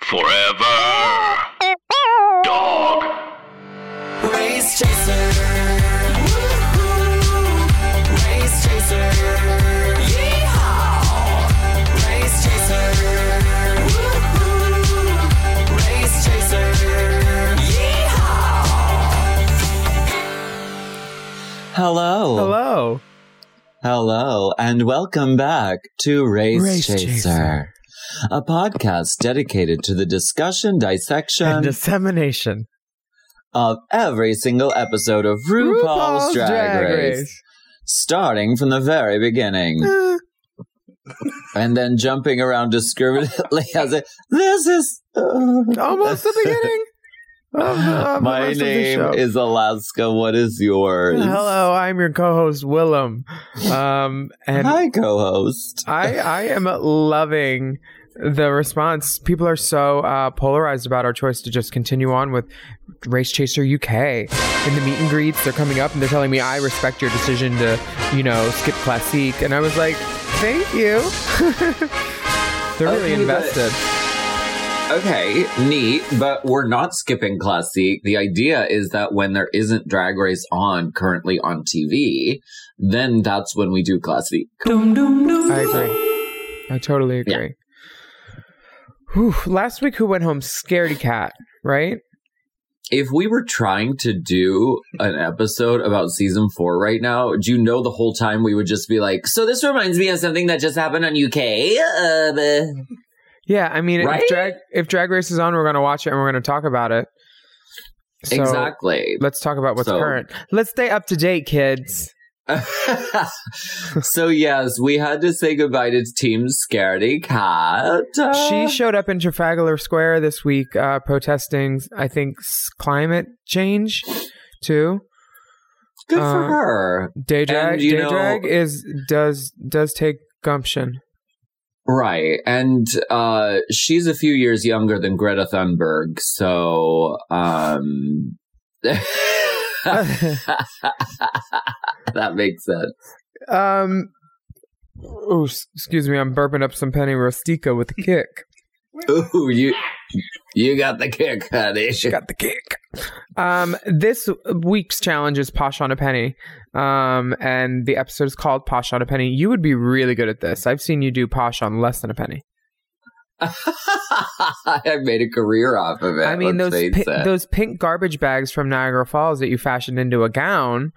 Forever. Dog. Race Chaser. Woo-hoo. Race Chaser. Yeehaw. Race Chaser. Woo-hoo. Race Chaser. Yeehaw. Hello. Hello. Hello, and welcome back to Race, Race Chaser, Chaser. A podcast dedicated to the discussion, dissection And dissemination. of every single episode of RuPaul's, Drag, Race, starting from the very beginning. And then jumping around discriminately as it. This is uh, Almost the beginning. The My rest of the name is Alaska. What is yours? Hello, I'm your co-host Willam, um, and Hi, co-host. I I am loving the response. People are so uh, polarized about our choice to just continue on with Race Chaser UK. In the meet and greets, they're coming up and they're telling me I respect your decision to, you know, skip Classique, and I was like, thank you. they're really Okay, but- invested. Okay, neat, but we're not skipping Classique. The idea is that when there isn't Drag Race on currently on TV, then that's when we do Classique. I agree. I totally Yeah. agree. Whew, last week, who went home? Scaredy Kat, right? If we were trying to do an episode about season four right now, do you know the whole time we would just be like, so this reminds me of something that just happened on UK? Uh, the-" Yeah, I mean, Right? if drag if Drag Race is on, we're gonna watch it and we're gonna talk about it. So, exactly. Let's talk about what's So- current. Let's stay up to date, kids. so yes, we had to say goodbye to Team Scaredy Kat. She showed up in Trafalgar Square this week, uh, protesting, I think, climate change too. Good uh, for her. Day drag, And, day know- drag is does does take gumption. Right. And uh she's a few years younger than Greta Thunberg, so um that makes sense. Um. Oh, excuse me. I'm burping up some penne rustica with a kick. Ooh, you you got the kick, honey. She got the kick. Um, this week's challenge is Posh on a Penny. Um, and the episode is called Posh on a Penny. You would be really good at this. I've seen you do Posh on less than a penny. I made a career off of it. I mean, those pi- those pink garbage bags from Niagara Falls that you fashioned into a gown.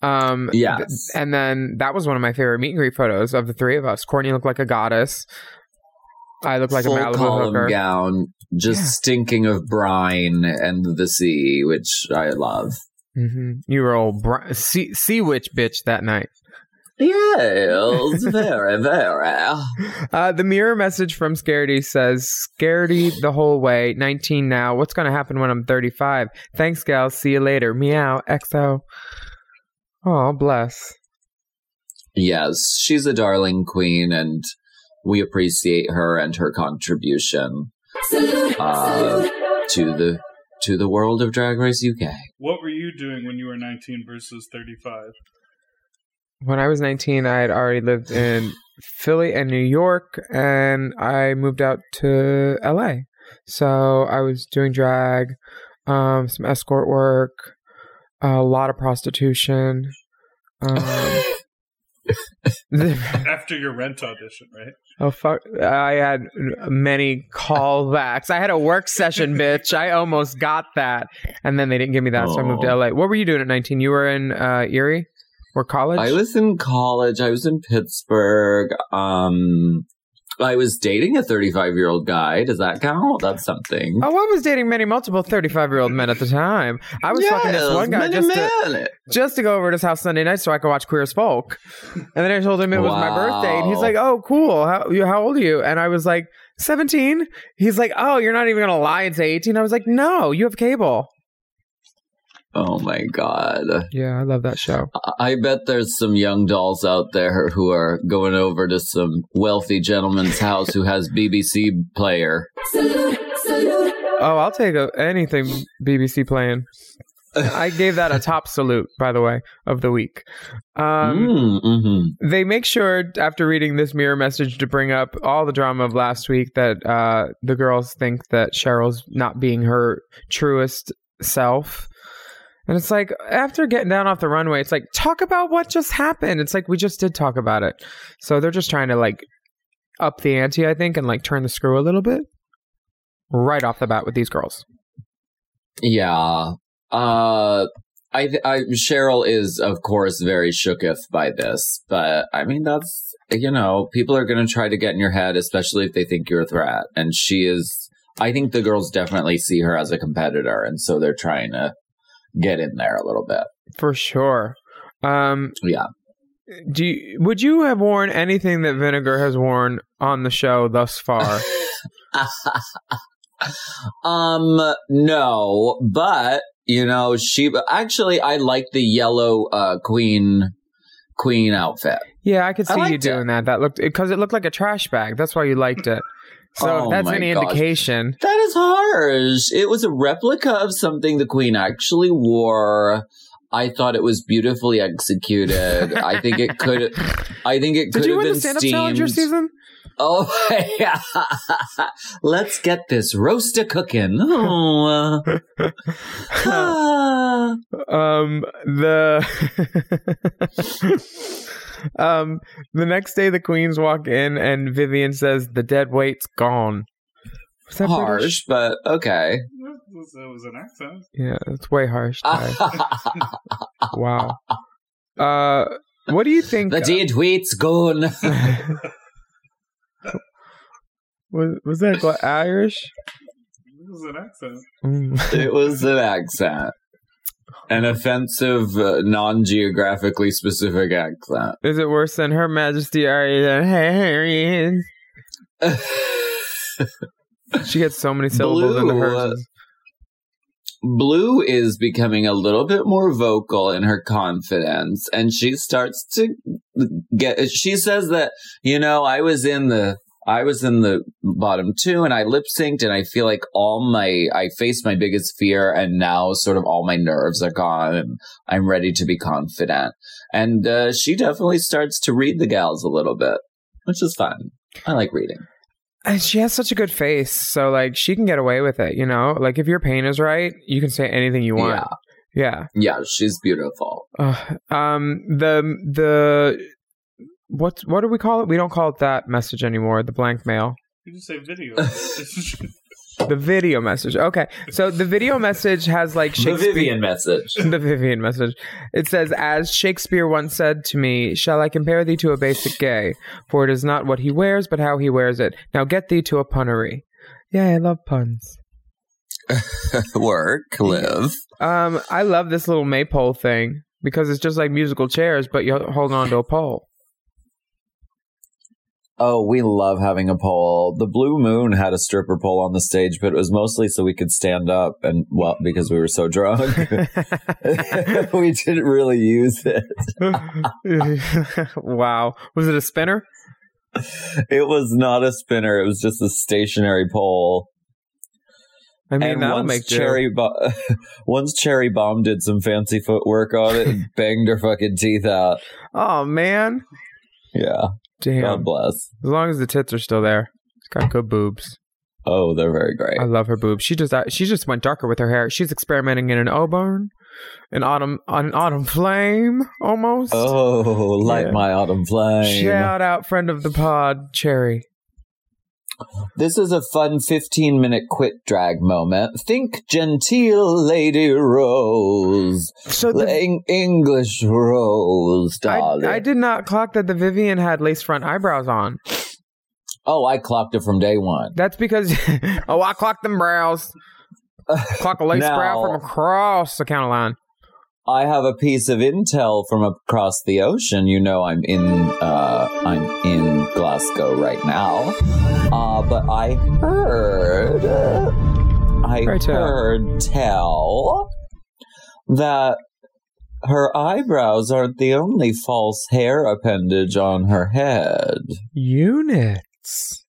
Um, Yes. th- and then that was one of my favorite meet and greet photos of the three of us. Courtney looked like a goddess. I look like full a Malibu column hooker. gown, just Yeah. stinking of brine and the sea, which I love. hmm You were old br- sea, sea witch bitch that night. Yes, very, very. Uh, the mirror message from Scaredy says, Scaredy the whole way, 19 now. What's going to happen when I'm 35? Thanks, gal. See you later. Meow. XO. Oh, bless. Yes, she's a darling queen, and we appreciate her and her contribution uh, to the to the world of Drag Race UK. What were you doing when you were 19 versus 35? When I was 19, I had already lived in Philly and New York, and I moved out to LA. So I was doing drag, um, some escort work, a lot of prostitution. Um, After your rent audition, right? oh fuck! I had many callbacks. I had a work session, bitch. I almost got that, and then they didn't give me that, so I moved to Oh. LA. What were you doing at 19? You were in uh, Erie or college? I was in college. I was in Pittsburgh. Um, I was dating a 35 year old guy. Does that count? That's something. Oh, I was dating many multiple 35 year old men at the time. I was fucking this one guy just to, just to go over to his house Sunday night so I could watch Queer as Folk. And then I told him it was my birthday, and he's like, "Oh, cool. How? How old are you?" And I was like, "17." He's like, "Oh, you're not even gonna lie and say 18." I was like, "No, you have cable." Oh my god. Yeah, I love that show. I bet there's some young dolls out there who are going over to some wealthy gentleman's house who has BBC player. Oh, I'll take a, anything BBC playing. I gave that a top salute, by the way, of the week. Um, Mm, mhm. they make sure after reading this mirror message to bring up all the drama of last week that uh, the girls think that Cheryl's not being her truest self. And it's like after getting down off the runway, it's like talk about what just happened. It's like we just did talk about it. So they're just trying to like up the ante, I think, and like turn the screw a little bit right off the bat with these girls. Yeah. Uh, I, I, Cheryl is, of course, very shooketh by this, but I mean, that's, you know, people are going to try to get in your head, especially if they think you're a threat. And she is, I think the girls definitely see her as a competitor. And so they're trying to get in there a little bit. For sure. Um, Yeah. do you, would you have worn anything that Vinegar has worn on the show thus far? um, no, but, you know, she, actually, I like the yellow, uh, queen, queen outfit. Yeah, I could I see you liked it. doing that. That looked because it looked like a trash bag. That's why you liked it. So Oh that's any gosh. indication, That is harsh. It was a replica of something the queen actually wore. I thought it was beautifully executed. I think it could. I think it could did you have win been the stand steamed. challenger season? Oh, yeah. Let's get this roaster cooking. Oh. Um, the um, the next day the queens walk in and Vivienne says the dead weight's gone. Was that harsh, British? but okay. That was, that was an accent. Yeah, it's way harsh. Wow. Uh, what do you think? the dead weight's gone. was was that gla- Irish? That was an accent. Mm. It was an accent. An offensive, uh, non geographically specific accent. Is it worse than Her Majesty Arian Harry? She gets so many syllables Blue, hers. Blu is becoming a little bit more vocal in her confidence, and she starts to get. She says that you know I was in the I was in the bottom two, and I lip synced, and I feel like all my I faced my biggest fear, and now sort of all my nerves are gone, and I'm ready to be confident. And uh, she definitely starts to read the gals a little bit, which is fun. I like reading. And she has such a good face, so like she can get away with it, you know. Like if your pain is right, you can say anything you want. Yeah, Yeah. yeah, she's beautiful. Ugh. um. The the what what do we call it? We don't call it that message anymore. The blank mail. You just say video. The video message. Okay. So the video message has like The Shakespeare. Vivienne message. the Vivienne message. It says, As Shakespeare once said to me, Shall I compare thee to a basic gay? For it is not what he wears, but how he wears it. Now get thee to a punnery. Yeah, I love puns. Work, live. Um, I love this little maypole thing because it's just like musical chairs, but you hold on to a pole. Oh, we love having a pole. The Blue Moon had a stripper pole on the stage, but it was mostly so we could stand up and, well, because we were so drunk. we didn't really use it. wow. Was it a spinner? It was not a spinner. It was just a stationary pole. I mean, and that'll once make. Cherry Bo- once Cherry Bomb did some fancy footwork on it and banged her fucking teeth out. Oh, man. Yeah. Damn. God bless. As long as the tits are still there. It's got good boobs. Oh, they're very great. I love her boobs. She just uh, she just went darker with her hair. She's experimenting in an Auburn. An autumn, an autumn flame, almost. Oh, light Yeah. my autumn flame. Shout out, friend of the pod, Cherry. This is a fun 15 minute quick drag moment. Think genteel Lady Rose. So the, Eng- English Rose, I, darling. I did not clock that the Vivienne had lace front eyebrows on. oh, I clocked it from day one. That's because oh, I clocked them brows. Clock a lace brow from across the counter line. I have a piece of intel from across the ocean. You know, I'm in, uh, I'm in Glasgow right now. Uh, but I heard, I Pray tell. heard tell that her eyebrows aren't the only false hair appendage on her head. Units.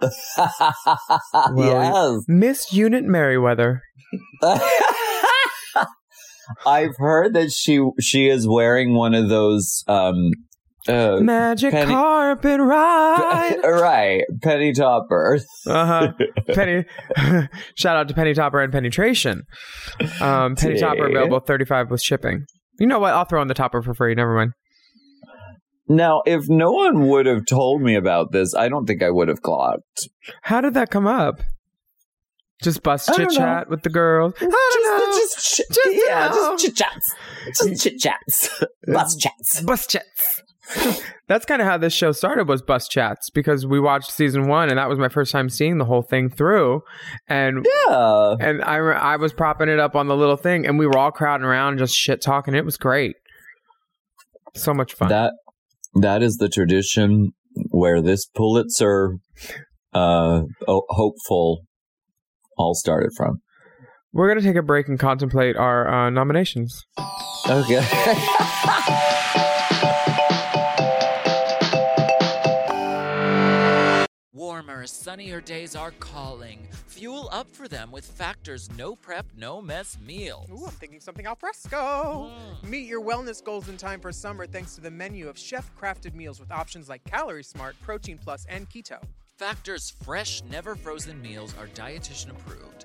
yes. Miss Unit Merriweather. I've heard that she she is wearing one of those um uh, Magic Penny- carpet ride. right penny toppers. Uh huh. Penny. Shout out to Penny Topper and Penetration. Um, Penny Topper Yeah. available thirty five with shipping. You know what? I'll throw in the topper for free. Never mind. Now, if no one would have told me about this, I don't think I would have clocked. How did that come up? Just bust chit chat with the girls. I don't know. Just, just, ch- Just, yeah, know. just chit chats, just chit chats, bus chats. bus chats. That's kind of how this show started was bus chats because we watched season one and that was my first time seeing the whole thing through, and Yeah, and I I was propping it up on the little thing and we were all crowding around just shit talking. It was great, so much fun. that that is the tradition where this Pulitzer uh hopeful all started from. We're gonna take a break and contemplate our uh, nominations. Okay. Warmer, sunnier days are calling. Fuel up for them with Factor's no prep, no mess meals. Ooh, I'm thinking something al fresco. Meet your wellness goals in time for summer thanks to the menu of chef crafted meals with options like Calorie Smart, Protein Plus, and Keto. Factor's fresh, never frozen meals are dietitian approved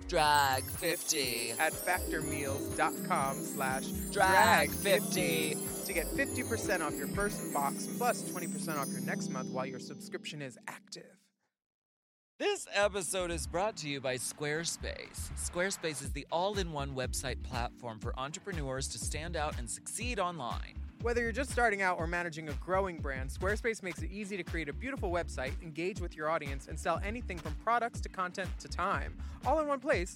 Drag50. at factormeals.com slash Drag50 to get 50% off your first box plus 20% off your next month while your subscription is active. This episode is brought to you by Squarespace. Squarespace is the all in one website platform for entrepreneurs to stand out and succeed online. Whether you're just starting out or managing a growing brand, Squarespace makes it easy to create a beautiful website, engage with your audience, and sell anything from products to content to time, all in one place,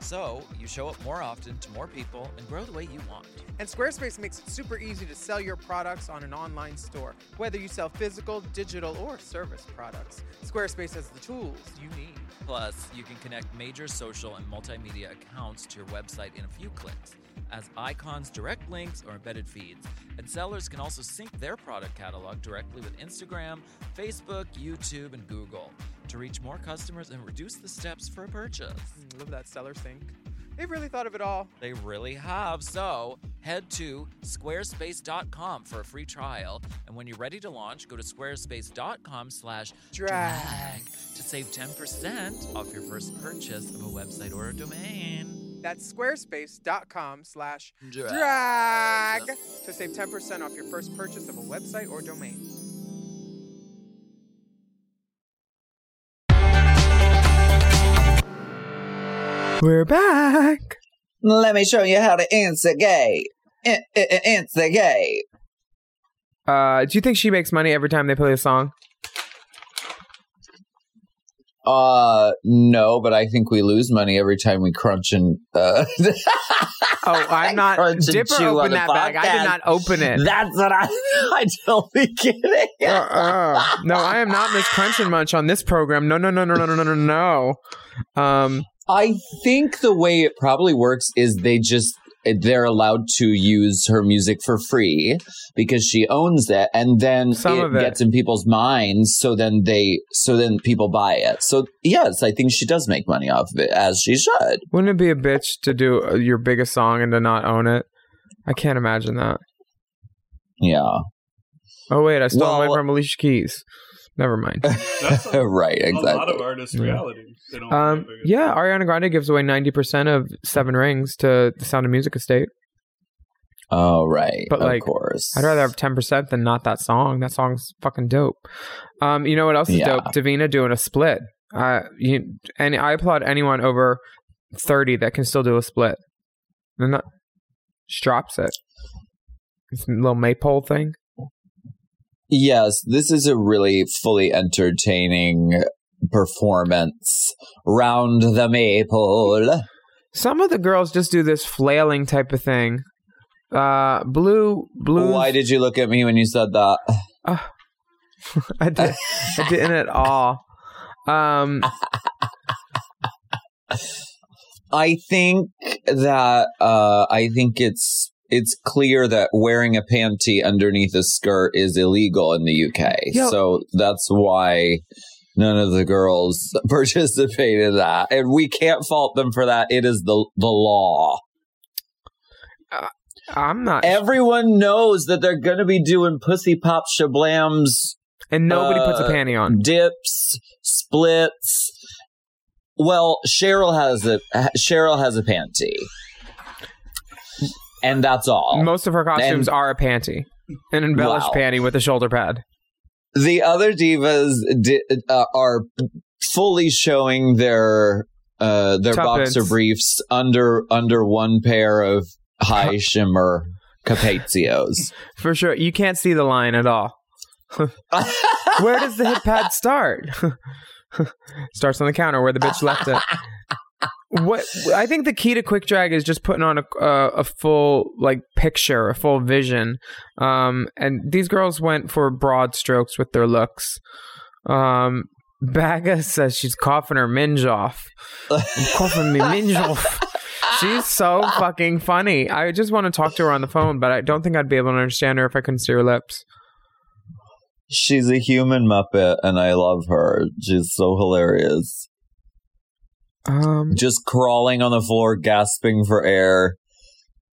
So you show up more often to more people and grow the way you want. And Squarespace makes it super easy to sell your products on an online store, whether you sell physical, digital, or service. products. Squarespace has the tools you need. Plus, you can connect major social and multimedia accounts to your website in a few clicks as icons, direct links, or embedded feeds. And sellers can also sync their product catalog directly with Instagram, Facebook, YouTube, and Google to reach more customers and reduce the steps for a purchase. Mm, Love that seller sync. They've really thought of it all. They really have. So head to squarespace.com for a free trial. And when you're ready to launch, go to squarespace.com slash Drag. to save 10% off your first purchase of a website or a domain. That's squarespace.com slash Drag. to save 10% off your first purchase of a website or domain. We're back. Let me show you how to instigate. In- instigate. Uh, do you think she makes money every time they play a song? Uh, no, but I think we lose money every time we crunch and. Uh, oh, I'm not. Dipper opened that bag. I did not open it. That's what I. I don't be kidding. uh, uh, no, I am not Miss much Munch on this program. No, no, no, no, no, no, no, no. Um, I think the way it probably works is they just they're allowed to use her music for free because she owns it and then it, it. gets in people's minds so then they so then people buy it. So yes, I think she does make money off of it as she should. wouldn't it be a bitch to do uh, your biggest song and to not own it? I can't imagine that. Yeah. Oh wait, I stole mine Well- from Alicia Keys. Never mind. That's a, right, a lot exactly. of artists' Yeah. reality. They don't Um, yeah, Ariana Grande gives away ninety percent of Seven Rings to the Sound of Music estate. Oh right. But, of like, course. I'd rather have ten percent than not that song. That song's fucking dope. Um, you know what else is Yeah. dope? Divina doing a split. Uh, you and I applaud anyone over thirty that can still do a split. And that just drops it. This little maypole thing. Yes, this is a really fully entertaining performance. Round the maypole. Some of the girls just do this flailing type of thing. Uh, blue, blue. Why did you look at me when you said that? I did. I didn't at all. Um, I think that uh, I think it's it's clear that wearing a panty underneath a skirt is illegal in the UK. Yo- So that's why none of the girls participate in that, and we can't fault them for that. It is the the law. I'm not. Everyone knows that they're going to be doing pussy pop shablams, and nobody puts a uh, panty on. dips, splits. Well, Cheryl has a Cheryl has a panty, and that's all. Most of her costumes And- are a panty, an embellished Wow. panty with a shoulder pad. the other divas di- uh, are fully showing their uh, their Tuppence. boxer briefs under under one pair of high shimmer Capezios. For sure, you can't see the line at all. Where does the hip pad start? Starts on the counter where the bitch left it. What I think the key to quick drag is just putting on a a, a full like picture, a full vision. Um, and these girls went for broad strokes with their looks. Um, Baga says she's coughing her minge off. I'm coughing me minge off. She's so fucking funny. I just want to talk to her on the phone, but I don't think I'd be able to understand her if I couldn't see her lips. She's a human muppet, and I love her. She's so hilarious. Um, just crawling on the floor, gasping for air,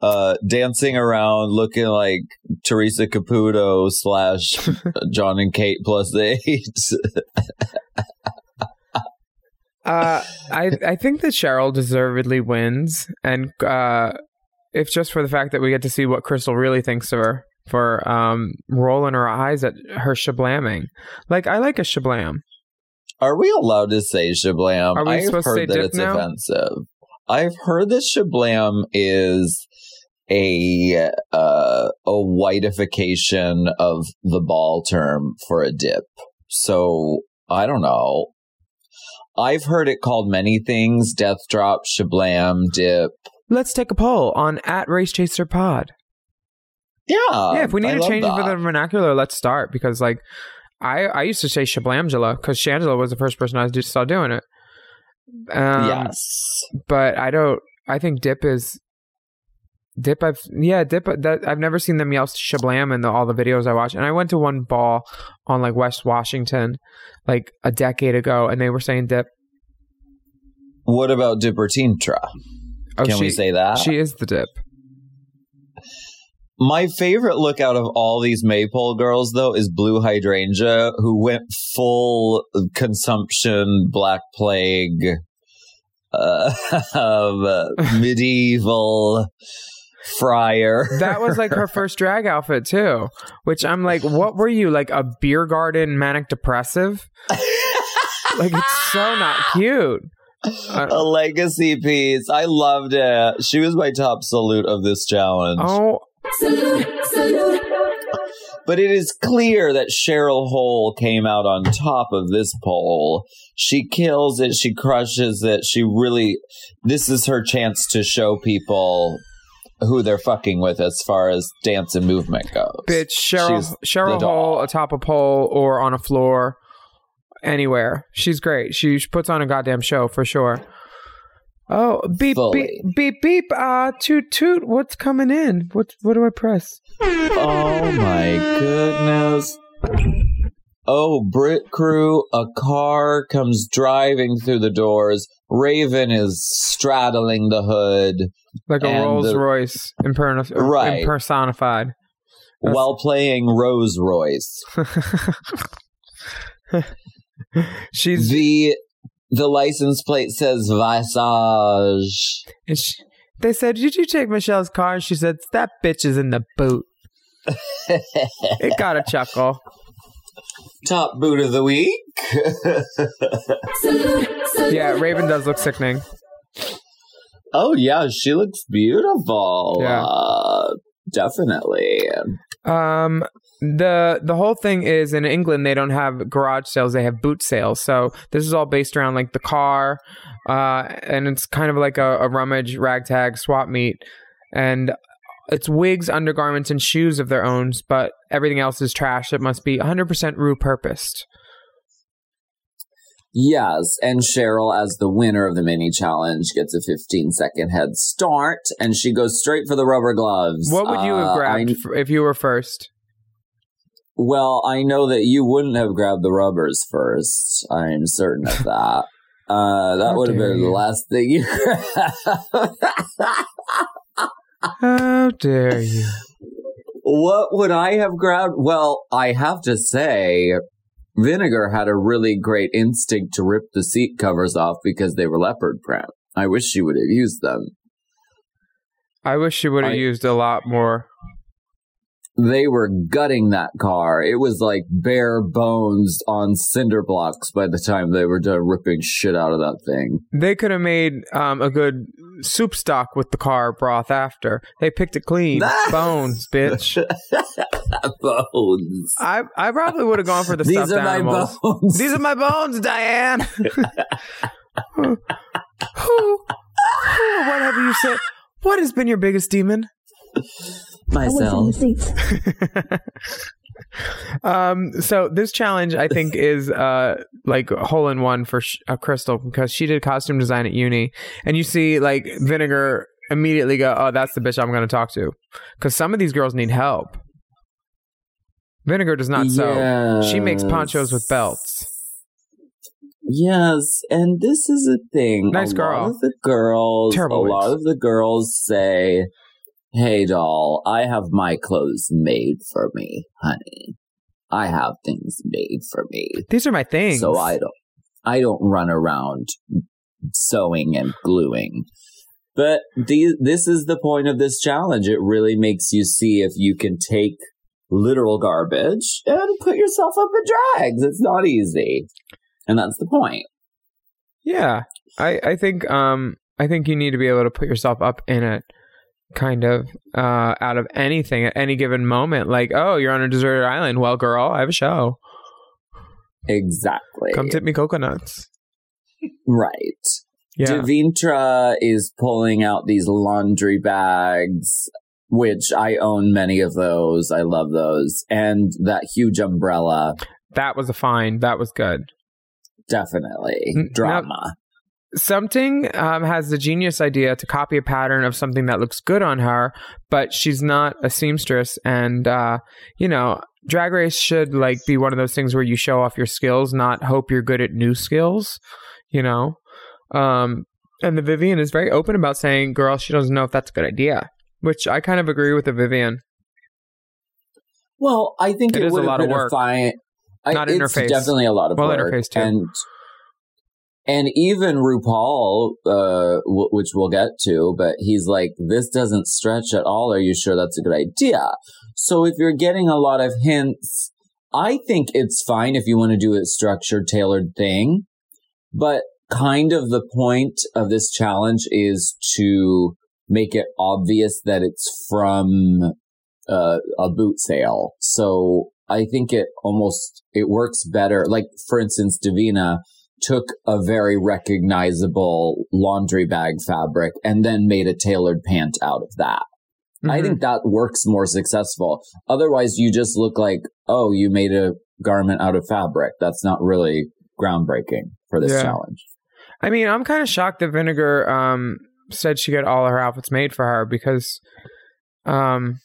uh, dancing around, looking like Teresa Caputo slash John and Kate plus eight. Uh, I I think that Cheryl deservedly wins, and uh, if just for the fact that we get to see what Crystal really thinks of her for um rolling her eyes at her shablamming. Like I like a shablam. Are we allowed to say shablam? Are we I've supposed to heard say that it's now? offensive. I've heard that shablam is a uh, a whiteification of the ball term for a dip. So I don't know. I've heard it called many things: death drop, shablam, dip. Let's take a poll on at Race Chaser Pod. Yeah, yeah, if we need I to change it for the vernacular, let's start because like I I used to say Shablamgela because Shangela was the first person I saw doing it. Um, yes. but I don't. I think Dip is Dip. I've yeah Dip. That I've never seen them yell Shablam in the, all the videos I watch. And I went to one ball on like West Washington, like a decade ago, and they were saying Dip. What about Dippertintra? Oh, Can we say that? She is the Dip. My favorite look out of all these maypole girls, though, is Blu Hydrangea, who went full consumption Black Plague, uh, um, medieval friar. That was like her first drag outfit too. Which I'm like, what were you like a beer garden manic depressive? like it's so not cute. Uh, a legacy piece. I loved it. She was my top salute of this challenge. oh, But it is clear that Cheryl Hole came out on top of this poll. She kills it. She crushes it. She really, this is her chance to show people who they're fucking with as far as dance and movement goes. bitch, Cheryl She's Cheryl Hole atop a pole or on a floor, anywhere. She's great. She puts on a goddamn show for sure. Oh, beep Fully. beep beep beep. Uh, toot toot. What's coming in? What what do I press? Oh my goodness. Oh, Brit Crew, a car comes driving through the doors. Raven is straddling the hood Like a Rolls the- Royce imperson- Right. impersonified. That's- while playing Rose Royce. She's The the license plate says Visage. And she, they said, "Did you take Michelle's car?" And she said, "That bitch is in the boot." It got a chuckle. Top boot of the week. Yeah, Raven does look sickening. oh yeah, she looks beautiful. Yeah. Uh, definitely. Um, the the whole thing is in England they don't have garage sales; they have boot sales. So this is all based around like the car, uh, and it's kind of like a, a rummage ragtag swap meet, and it's wigs, undergarments, and shoes of their own, but everything else is trash. It must be 100% Rue purposed. Yes, and Cheryl, as the winner of the mini challenge, gets a 15 second head start, and she goes straight for the rubber gloves. What would you have Uh, grabbed I- if you were first? Well, I know that you wouldn't have grabbed the rubbers first. I'm certain of that. Uh, that How would have been the last thing you grabbed. How dare you? what would I have grabbed? Well, I have to say, Vinegar had a really great instinct to rip the seat covers off because they were leopard print. I wish she would have used them. I wish she would have used a lot more. They were gutting that car. It was like bare bones on cinder blocks by the time they were done ripping shit out of that thing. They could have made um, a good soup stock with the car broth after. They picked it clean. Bones, bitch. bones. I I probably would have gone for the These stuffed are my animals. bones. These are my bones, Diane. who, who, what have you said? What has been your biggest demon? Myself. um so this challenge i think is uh like a hole in one for Sh- uh, crystal because she did costume design at uni and you see like vinegar immediately go oh that's the bitch i'm going to talk to because some of these girls need help vinegar does not sew she makes ponchos with belts Yes, and this is a thing. Nice a girl. lot of the girls, Terrible a lot of the girls say, "Hey, doll, I have my clothes made for me, honey. I have things made for me, these are my things so I don't, I don't run around sewing and gluing." But the, this is the point of this challenge. It really makes you see if you can take literal garbage and put yourself up in drags. It's not easy. And that's the point. Yeah, I I think um I think you need to be able to put yourself up in it, kind of uh out of anything at any given moment. Like, oh, you're on a deserted island. Well, girl, I have a show. Exactly. Come tip me coconuts. right. Yeah, Devintra is pulling out these laundry bags, which I own many of those. I love those. And that huge umbrella. that was a find. That was good. Definitely drama. Something um, has the genius idea to copy a pattern of something that looks good on her, but she's not a seamstress. And, uh, you know, drag race should like be one of those things where you show off your skills, not hope you're good at new skills, you know? Um, and the Vivienne is very open about saying, girl, she doesn't know if that's a good idea, which I kind of agree with the Vivienne. Well, I think It it, is a lot of been work. a fine. I- Not it's interface. definitely a lot of Well, work. interface too. and and even RuPaul, uh, w- which we'll get to, but he's like, this doesn't stretch at all. Are you sure that's a good idea? So if you're getting a lot of hints, I think it's fine if you want to do a structured, tailored thing. But kind of the point of this challenge is to make it obvious that it's from uh, a boot sale. So I think it almost it works better. Like for instance, Divina took a very recognizable laundry bag fabric and then made a tailored pant out of that. I Mhm. think that works more successful. Otherwise, you just look like, oh, you made a garment out of fabric. That's not really groundbreaking for this Yeah. challenge. I mean, I'm kind of shocked that Vinegar um, said she got all her outfits made for her because um,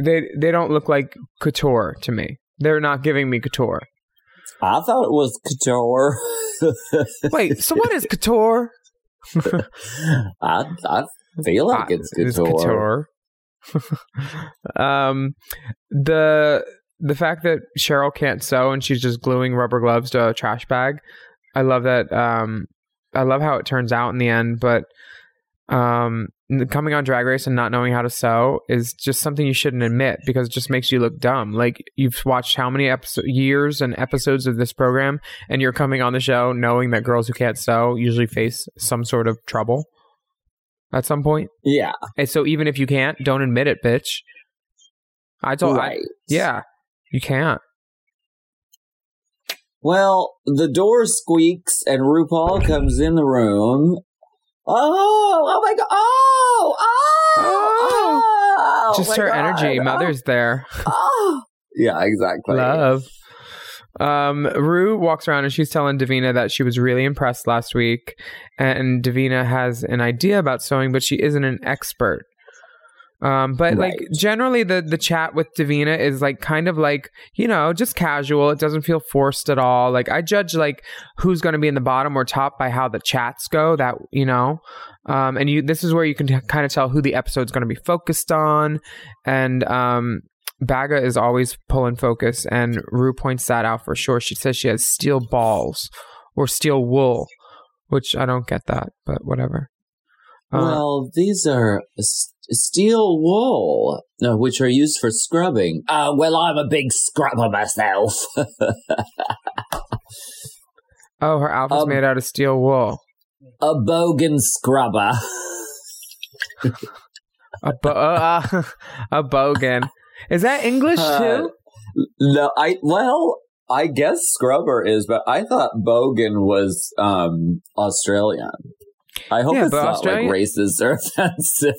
they they don't look like couture to me. They're not giving me couture. I thought it was couture. Wait, so what is couture? I, I feel like it's It is couture. couture. um, the the fact that Cheryl can't sew and she's just gluing rubber gloves to a trash bag. I love that. Um, I love how it turns out in the end, but um, coming on Drag Race and not knowing how to sew is just something you shouldn't admit because it just makes you look dumb. Like you've watched how many episo- years and episodes of this program, and you're coming on the show knowing that girls who can't sew usually face some sort of trouble at some point. Yeah, And so even if you can't, don't admit it, bitch. I told I- yeah, you can't. Well, the door squeaks and RuPaul comes in the room. Oh, oh my god! Oh, oh, oh! Just my her God. energy. Oh, Mother's there. oh. Yeah, exactly. Love. Um, Rue walks around and she's telling Divina that she was really impressed last week, and Divina has an idea about sewing, but she isn't an expert. Um, but like generally, the the chat with Divina is like kind of like you know just casual. It doesn't feel forced at all. Like I judge like who's going to be in the bottom or top by how the chats go. That you know, um, and you this is where you can kind of tell who the episode's going to be focused on, and um, Baga is always pulling focus, and Rue points that out for sure. She says she has steel balls or steel wool, which I don't get that, but whatever. Uh, Well, these are s- steel wool, uh, which are used for scrubbing. Uh, well, I'm a big scrubber myself. oh, her outfit's um, made out of steel wool. a bogan scrubber. A, bo- uh, a bogan. Is that English Uh, too? No, I well, I guess scrubber is, but I thought bogan was um Australian. I hope Yeah, it's not Australia- like racist or offensive.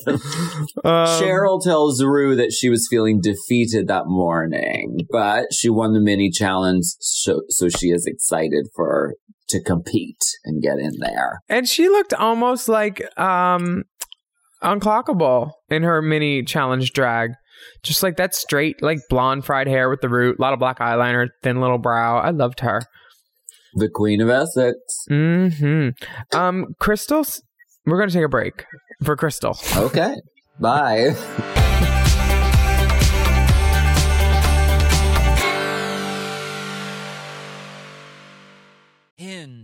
Um, Cheryl tells Rue that she was feeling defeated that morning, but she won the mini challenge, so, so she is excited for to compete and get in there. And she looked almost like um unclockable in her mini challenge drag. Just like that straight, like blonde fried hair with the root, a lot of black eyeliner, thin little brow. I loved her. The Queen of Essex. hmm Um, Crystal's. We're gonna take a break for Crystal. Okay, bye.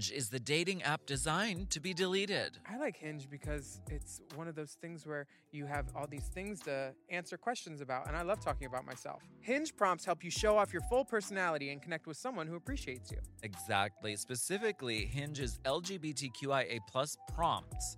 Hinge is the dating app designed to be deleted. I like Hinge because it's one of those things where you have all these things to answer questions about, and I love talking about myself. Hinge prompts help you show off your full personality and connect with someone who appreciates you. Exactly. Specifically, Hinge's LGBTQIA plus prompts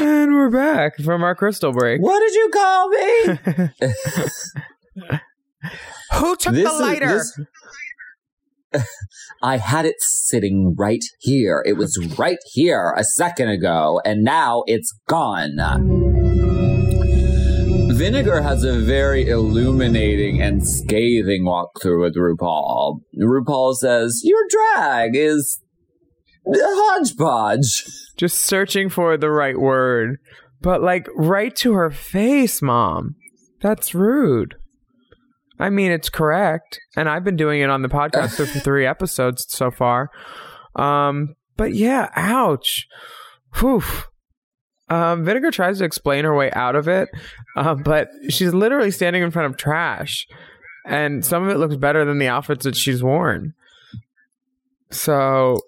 And we're back from our crystal break. What did you call me? Who took the lighter? I had it sitting right here. It was right here a second ago, and now it's gone. Vinegar has a very illuminating and scathing walkthrough with RuPaul. RuPaul says, Your drag is a hodgepodge. Just searching for the right word. But like right to her face, mom. That's rude. I mean, it's correct. And I've been doing it on the podcast for three episodes so far. Um, but yeah, ouch. Whew. Um, Vinegar tries to explain her way out of it, uh, but she's literally standing in front of trash. And some of it looks better than the outfits that she's worn. So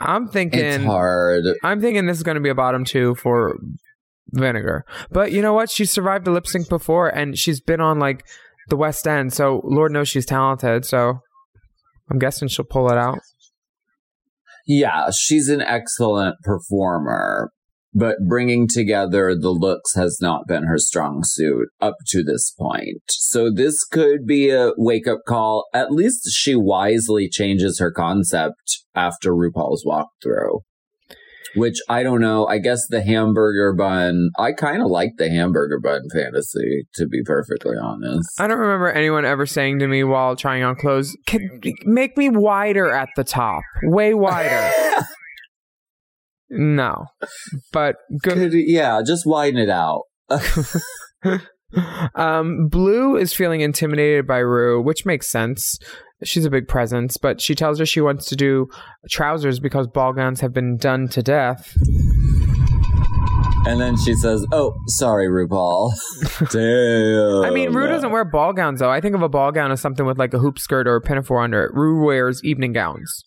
I'm thinking It's hard. I'm thinking this is going to be a bottom two for Vinegar. But you know what? She survived a lip sync before, and she's been on like the West End, so Lord knows she's talented. So I'm guessing she'll pull it out. Yeah, she's an excellent performer, but bringing together the looks has not been her strong suit up to this point. So this could be a wake up call. At least she wisely changes her concept after RuPaul's walkthrough. Which I don't know. I guess the hamburger bun, I kind of like the hamburger bun fantasy, to be perfectly honest. I don't remember anyone ever saying to me while trying on clothes, "Can- "Make me wider at the top, way wider." no, but good. Could, yeah, just widen it out. um, Blu is feeling intimidated by Rue, which makes sense. She's a big presence, but she tells her she wants to do trousers because ball gowns have been done to death. And then she says, Oh, sorry, RuPaul. Damn. I mean, Rue doesn't wear ball gowns though. I think of a ball gown as something with like a hoop skirt or a pinafore under it. Rue wears evening gowns.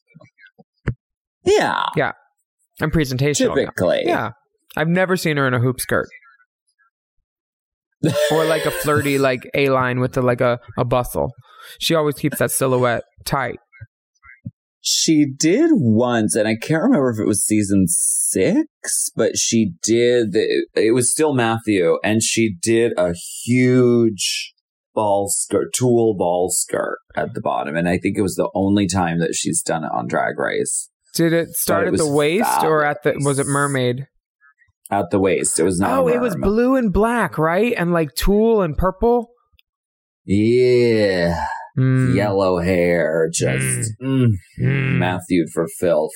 Yeah. Yeah. And presentational. gowns. Typically. Yeah. I've never seen her in a hoop skirt. or like a flirty like A line with the, like a, a bustle. She always keeps that silhouette tight. She did once, and I can't remember if it was season six, but she did. It, it was still Matthew, and she did a huge ball skirt, tulle ball skirt at the bottom, and I think it was the only time that she's done it on Drag Race. Did it start it at the waist or at the was it mermaid? At the waist, it was not. Oh, it was blue and black, right? And like tulle and purple. Yeah, Mm. yellow hair, just mm, Mm. Matthew for filth.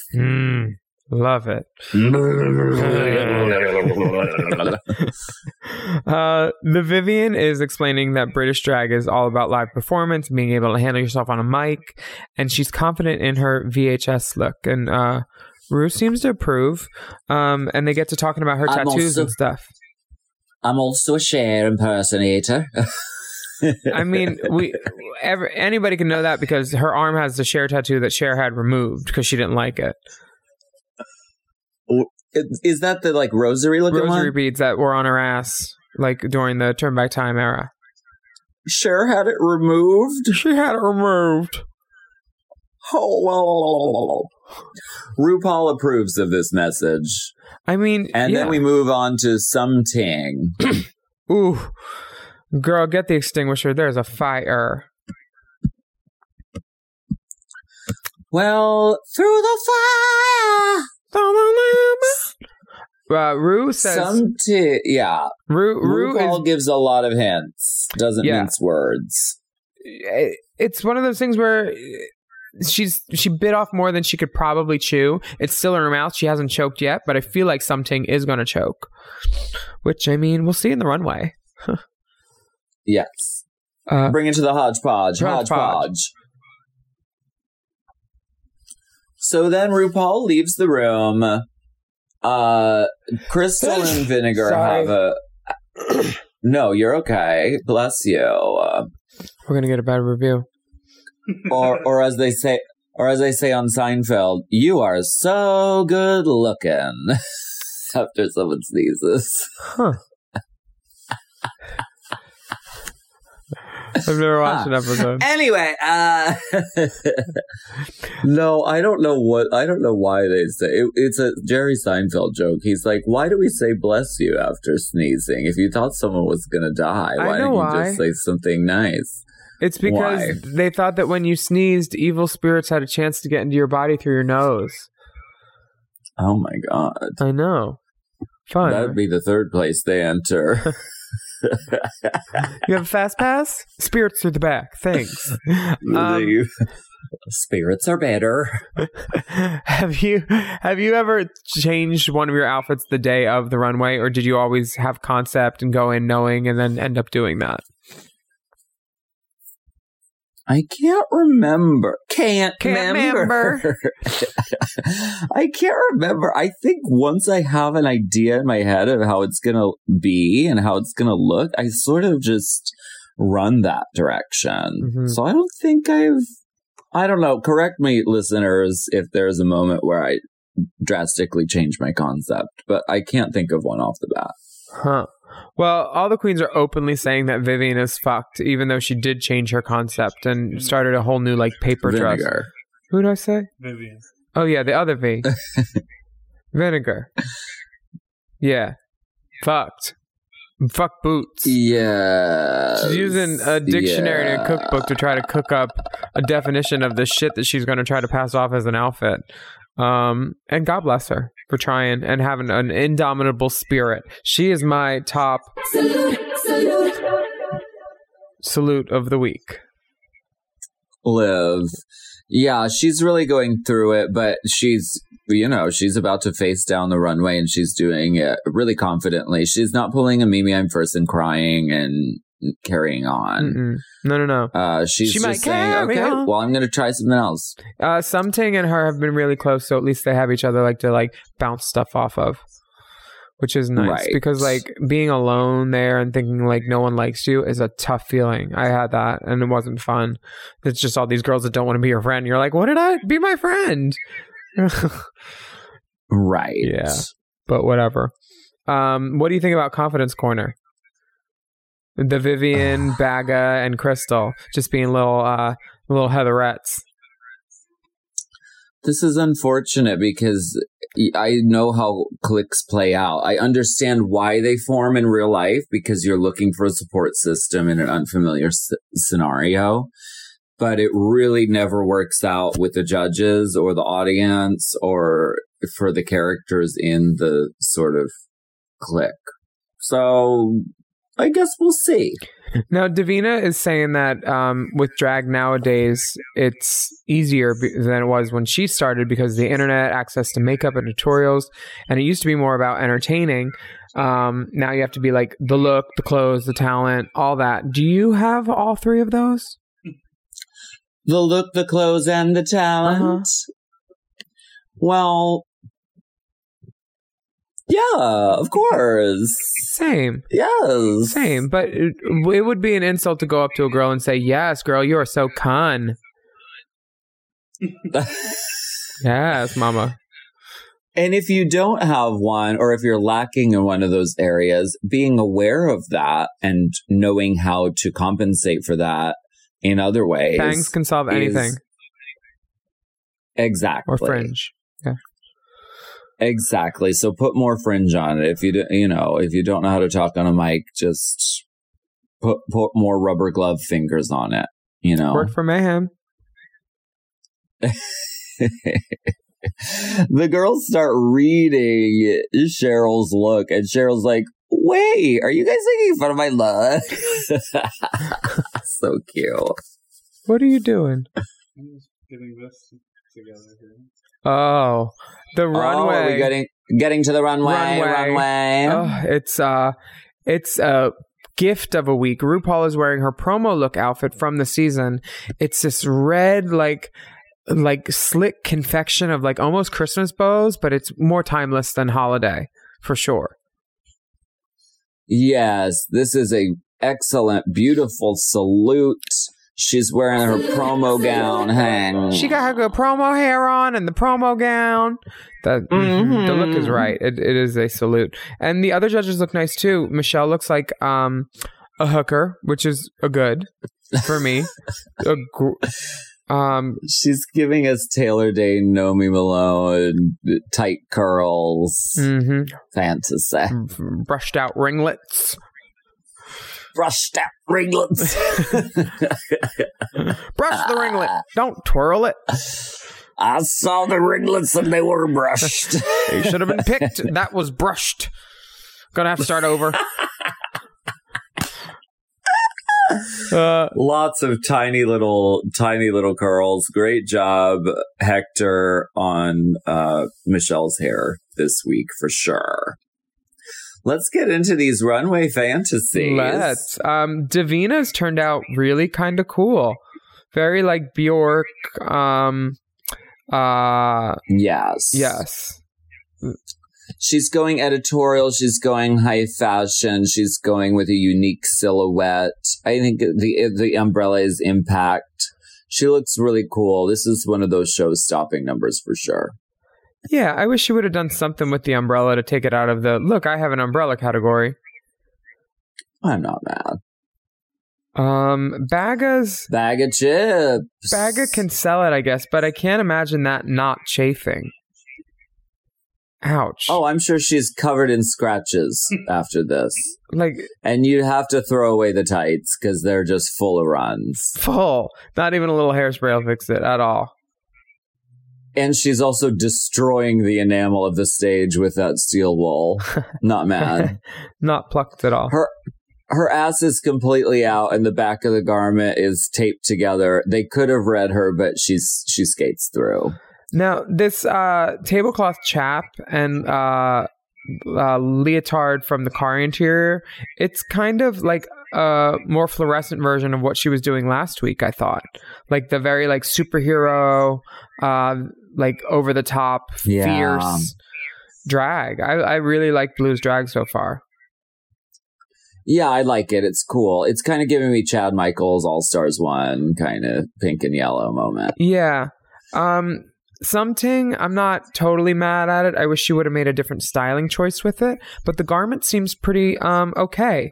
Love it. Uh, the Vivienne is explaining that British drag is all about live performance, being able to handle yourself on a mic, and she's confident in her VHS look. And uh, Rue seems to approve. Um, and they get to talking about her I'm tattoos also- and stuff. I'm also a Cher impersonator. I mean, we ever, anybody can know that because her arm has the Cher tattoo that Cher had removed because she didn't like it. Is that the like rosary looking Rosary one? beads that were on her ass, like during the Turn Back Time era. Cher had it removed. She had it removed. Oh, well. RuPaul approves of this message. I mean, And yeah. then we move on to something. Ooh. Girl, get the extinguisher. There's a fire. Well, through the fire. Uh, Rue says. Some t- yeah. Rue, Rue RuPaul is. gives a lot of hints. Doesn't Yeah. mince words. It's one of those things where she's she bit off more than she could probably chew. It's still in her mouth. She hasn't choked yet, but I feel like something is going to choke. Which I mean, we'll see in the runway. Yes. Uh, Bring it to the hodgepodge. Hodgepodge. Hodgepodge. So then RuPaul leaves the room. Uh, Crystal and Vinegar Sorry. have a. no, you're okay. Bless you. Uh, We're gonna get a bad review. or, or as they say, or as they say on Seinfeld, you are so good looking. After someone sneezes. Huh. I've never watched an episode. Anyway, uh No, I don't know what I don't know why they say it, it's a Jerry Seinfeld joke. He's like, "Why do we say bless you after sneezing? If you thought someone was going to die, why know didn't you why. just say something nice?" It's because Why? they thought that when you sneezed, evil spirits had a chance to get into your body through your nose. Oh my god. I know. Fun. That'd be the third place they enter. you have a fast pass? Spirits through the back. Thanks. Um, Spirits are better. have you have you ever changed one of your outfits the day of the runway, or did you always have concept and go in knowing and then end up doing that? I can't remember. Can't, Can't remember. I can't remember. I think once I have an idea in my head of how it's going to be and how it's going to look, I sort of just run that direction. Mhm. So I don't think I've, I don't know. Correct me, listeners, if there's a moment where I drastically change my concept, but I can't think of one off the bat. Huh. Well, all the queens are openly saying that Vivienne is fucked, even though she did change her concept and mm-hmm. started a whole new like paper dress. Vinegar. Who did I say? Vivienne. Oh yeah, the other V. Vinegar. Yeah. Fucked. Fuck boots. Yeah. She's using a dictionary and a cookbook to try to cook up a definition of the shit that she's going to try to pass off as an outfit. Um, and God bless her for trying and having an indomitable spirit. She is my top salute of the week. Live. Yeah, she's really going through it, but she's, you know, she's about to face down the runway and she's doing it really confidently. She's not pulling a Mimi Imfurst and crying and carrying on. Mm-mm. No, no, no. Uh, she's She just might saying, okay, on." well, I'm going to try something else. Uh, Sum Ting and her have been really close, so at least they have each other like to like bounce stuff off of, which is nice Right. because like being alone there and thinking like no one likes you is a tough feeling. I had that and it wasn't fun. It's just all these girls that don't want to be your friend. You're like, what did I be my friend? Right. Yeah. but whatever. Um, what do you think about Confidence Corner? The Vivienne, Baga, and Crystal just being little uh little Heatherettes. This is unfortunate because I know how cliques play out. I understand why they form in real life because you're looking for a support system in an unfamiliar s- scenario. But it really never works out with the judges or the audience or for the characters in the sort of clique. So I guess we'll see. Now, Divina is saying that um, with drag nowadays, it's easier be- than it was when she started because the internet, access to makeup and tutorials, and it used to be more about entertaining. Um, now you have to be like the look, the clothes, the talent, all that. Do you have all three of those? The look, the clothes, and the talent. Uh-huh. Well, yeah, of course. Same. Yes. Same. But it, it would be an insult to go up to a girl and say, Yes, girl, you are so con. yes, mama. And if you don't have one, or if you're lacking in one of those areas, being aware of that and knowing how to compensate for that in other ways. Bangs can solve anything. Exactly. Or fringe. Yeah. Exactly. So put more fringe on it. If you do, you know, if you don't know how to talk on a mic, just put put more rubber glove fingers on it. You know, Work for mayhem. the girls start reading Cheryl's look, and Cheryl's like, "Wait, are you guys making fun of my look?" so cute. What are you doing? I'm just getting this together here. Oh, the runway. Oh, are we getting getting to the runway? Runway. Oh, it's uh, it's a gift of a week. RuPaul is wearing her promo look outfit from the season. It's this red, like, like slick confection of like almost Christmas bows, but it's more timeless than holiday for sure. Yes, this is a excellent, beautiful salute. She's wearing her promo gown. Hang. She got her good promo hair on and the promo gown. The, the look is right. It, it is a salute. And the other judges look nice too. Michelle looks like um, a hooker, which is a good for me. a gr- um, She's giving us Taylor Day, Nomi Malone, tight curls, mhm. fantasy, brushed out ringlets. Brushed out ringlets. Brush the ringlet. Don't twirl it. I saw the ringlets and they were brushed. They should have been picked. That was brushed. Gonna have to start over. Uh, Lots of tiny little, tiny little curls. Great job, Hector, on uh, Michelle's hair this week for sure. Let's get into these runway fantasies. Let's. Um, Divina's turned out really kind of cool. Very like Bjork. Um, uh, Yes. yes. She's going editorial. She's going high fashion. She's going with a unique silhouette. I think the the umbrella is impact. She looks really cool. This is one of those show stopping numbers for sure. Yeah, I wish she would have done something with the umbrella to take it out of the look. I have an umbrella category. I'm not mad. Um, Baga's Bag of chips. Baga can sell it, I guess, but I can't imagine that not chafing. Ouch. Oh, I'm sure she's covered in scratches after this. Like And you have to throw away the tights because they're just full of runs. full. Not even a little hairspray will fix it at all. And she's also destroying the enamel of the stage with that steel wool. Not mad. Not plucked at all. her her ass is completely out and the back of the garment is taped together. They could have read her, but she's she skates through. Now, this uh, tablecloth chap and uh, uh, leotard from the car interior, it's kind of like a more fluorescent version of what she was doing last week, I thought. Like the very like superhero, uh, like over the top, Yeah. fierce drag. I, I really like Blu's drag so far. Yeah, I like it. It's cool. It's kind of giving me Chad Michaels All Stars One kind of pink and yellow moment. Yeah. Um something I'm not totally mad at it. I wish she would have made a different styling choice with it, but the garment seems pretty um okay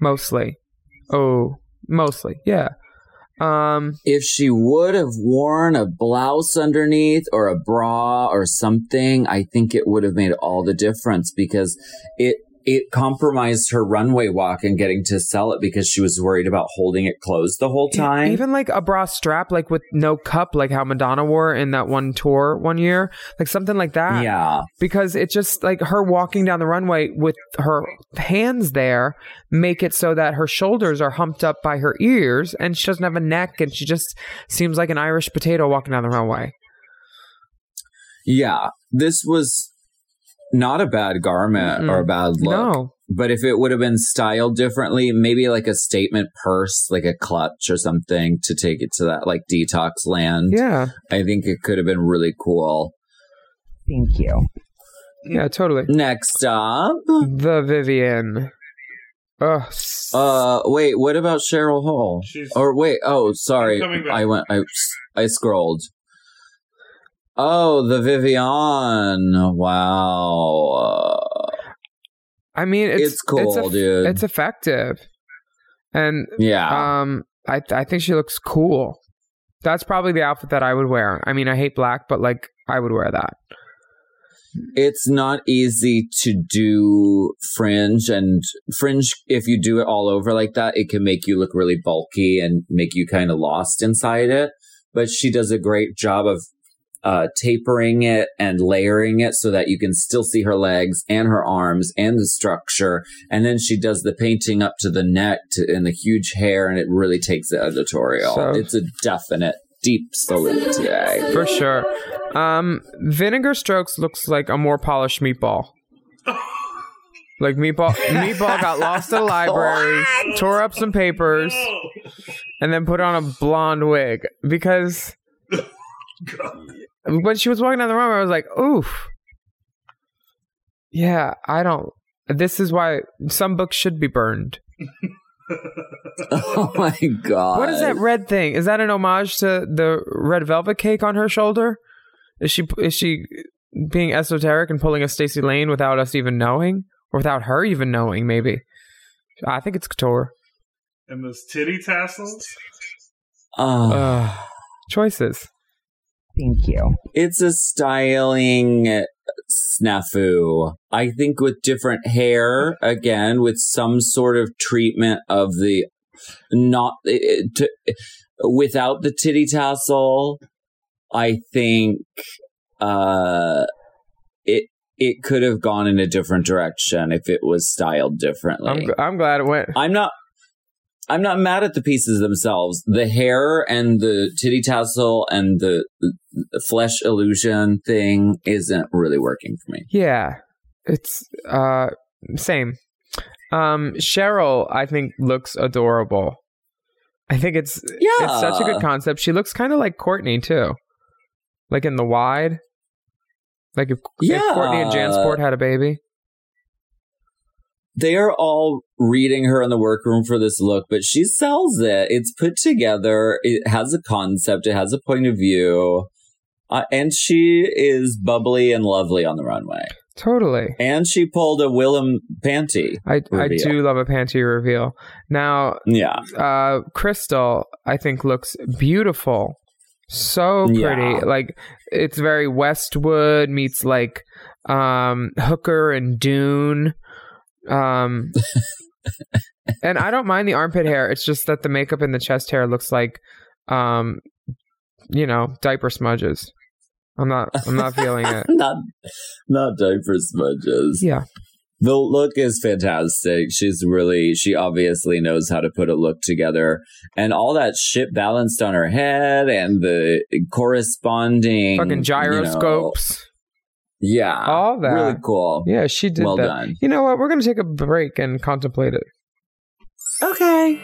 mostly. Oh, mostly. Yeah. Um If she would have worn a blouse underneath or a bra or something, I think it would have made all the difference because it it compromised her runway walk and getting to sell it because she was worried about holding it closed the whole time. even like a bra strap like with no cup like how Madonna wore in that one tour one year, like something like that. yeah. because it just like her walking down the runway with her hands there make it so that her shoulders are humped up by her ears and she doesn't have a neck and she just seems like an Irish potato walking down the runway. Yeah, this was not a bad garment Mm-mm. or a bad look. No. But if it would have been styled differently, maybe like a statement purse, like a clutch or something to take it to that like detox land. Yeah. I think it could have been really cool. Thank you. Yeah, totally. Next up, The Vivienne. Ugh. uh, wait, what about Cheryl Hole? She's- Or wait, oh, sorry, I'm coming back. I went, I, I scrolled. Oh, the Vivienne! Wow. I mean, it's, it's cool, eff- dude. It's effective. And yeah. um I I think she looks cool. That's probably the outfit that I would wear. I mean, I hate black, but like I would wear that. it's not easy to do fringe and fringe if you do it all over like that it can make you look really bulky and make you kind of lost inside it but she does a great job of uh, tapering it and layering it so that you can still see her legs and her arms and the structure. And then she does the painting up to the neck to, and the huge hair and it really takes it editorial. So- it's a definite deep salute today. For sure. Um, Vinegar Strokes looks like a more polished meatball. Like meatball, meatball got lost at the library, tore up some papers, and then put on a blonde wig. Because when she was walking down the runway, I was like, "Oof." Yeah, I don't. This is why some books should be burned. oh my god What is that red thing? Is that an homage to the red velvet cake on her shoulder? Is she is she being esoteric and pulling a Stacy Layne without us even knowing, or without her even knowing? Maybe. I think it's couture. And those titty tassels. Oh. Ugh. choices. Thank you. It's a styling snafu. I think with different hair, again, with some sort of treatment of the not eh, to, without the titty tassel. I think uh, it it could have gone in a different direction if it was styled differently. I'm g- I'm glad it went. I'm not. I'm not mad at the pieces themselves. The hair and the titty tassel and the, the flesh illusion thing isn't really working for me. Yeah, it's uh same. Um, Cheryl, I think looks adorable. I think it's yeah. it's such a good concept. She looks kind of like Courtney too, like in the wide. Like if, if Courtney and Yeah. Jansport had a baby. They are all reading her in the workroom for this look, but she sells it. It's put together. It has a concept. It has a point of view. Uh, and she is bubbly and lovely on the runway. Totally. And she pulled a Willam panty. I I do love a panty reveal. Now, Yeah. uh, Crystal, I think looks beautiful, so pretty. Yeah. Like it's very Westwood meets like um, Hooker and Dune. Um, and I don't mind the armpit hair. It's just that the makeup and the chest hair looks like, um, you know, diaper smudges. I'm not. I'm not feeling it. not not diaper smudges. Yeah. The look is fantastic. She's really she obviously knows how to put a look together. And all that shit balanced on her head and the corresponding Fucking you know- gyroscopes. Yeah. All that. Really cool. Yeah, she did Well that. done. You know what? We're gonna take a break and contemplate it. Okay.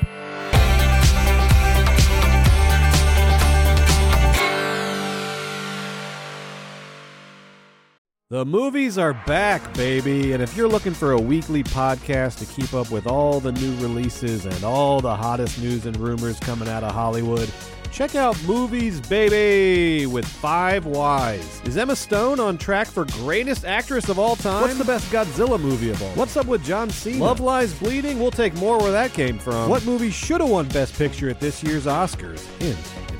The movies are back, baby. And if you're looking for a weekly podcast to keep up with all the new releases and all the hottest news and rumors coming out of Hollywood, check out Movies Baby with Five Wise. Is Emma Stone on track for greatest actress of all time? What's the best Godzilla movie of all? What's up with John Cena? Love Lies Bleeding? We'll take more where that came from. What movie should have won Best Picture at this year's Oscars? Hint.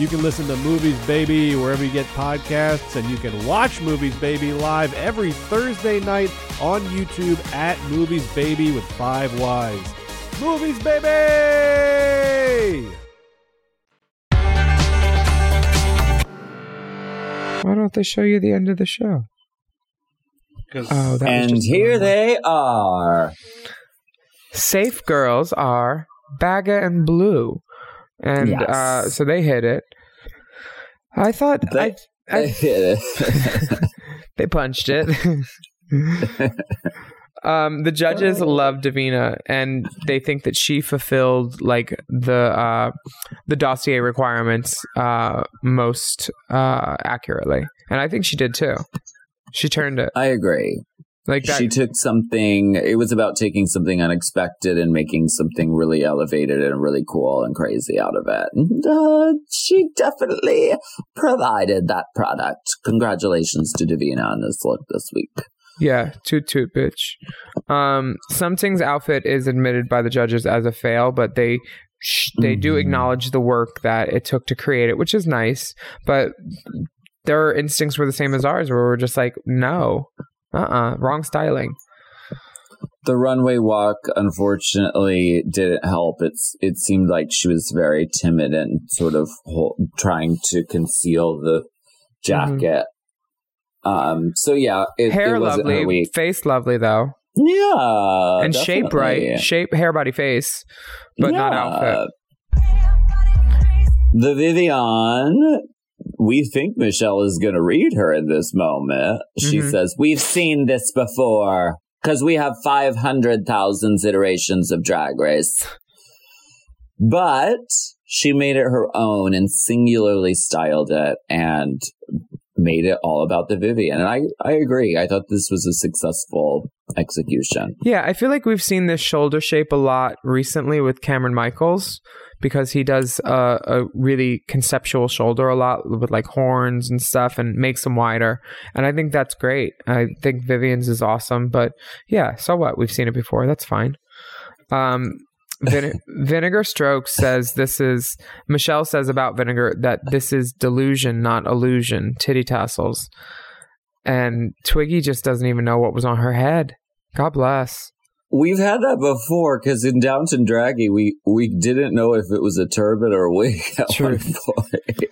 You can listen to Movies Baby wherever you get podcasts, and you can watch Movies Baby live every Thursday night on YouTube at Movies Baby with Five Wise. Movies Baby! Why don't they show you the end of the show? Oh, that And here they are. Safe girls are Baga and Blu, and Yes. uh, so they hit it. I thought I, I they punched it. um, the judges love Divina, and they think that she fulfilled like the uh, the dossier requirements uh, most uh, accurately, and I think she did too. She turned it. I agree. Like that. she took something. It was about taking something unexpected and making something really elevated and really cool and crazy out of it. And, uh, she definitely provided that product. Congratulations to Divina on this look this week. Yeah, toot toot, bitch. Um, Sum Ting's outfit is admitted by the judges as a fail, but they sh- they do acknowledge the work that it took to create it, which is nice. But their instincts were the same as ours, where we're just like, no, uh, uh wrong styling. The runway walk, unfortunately, didn't help. It's it seemed like she was very timid and sort of hol- trying to conceal the jacket. Um. So yeah, it, hair it wasn't lovely, week. face lovely though, Yeah, and shape definitely. right, shape, hair, body, face, but not Yeah. outfit. The Vivienne, we think Michelle is going to read her in this moment. She Mhm. says, We've seen this before because we have 500,000 iterations of Drag Race. But she made it her own and singularly styled it and made it all about the Vivienne. And I, I agree. I thought this was a successful execution. Yeah, I feel like we've seen this shoulder shape a lot recently with Kameron Michaels because he does a, a really conceptual shoulder a lot with like horns and stuff and makes them wider. And I think that's great. I think Vivian's is awesome. But yeah, so what? We've seen it before. That's fine. Um, Vine- Vinegar Strokes says this is Michelle says about Vinegar that this is delusion, not illusion. Titty tassels, and Twiggy just doesn't even know what was on her head. God bless. We've had that before because in Downton Draggy, we, we didn't know if it was a turban or a wig at one Truth. point.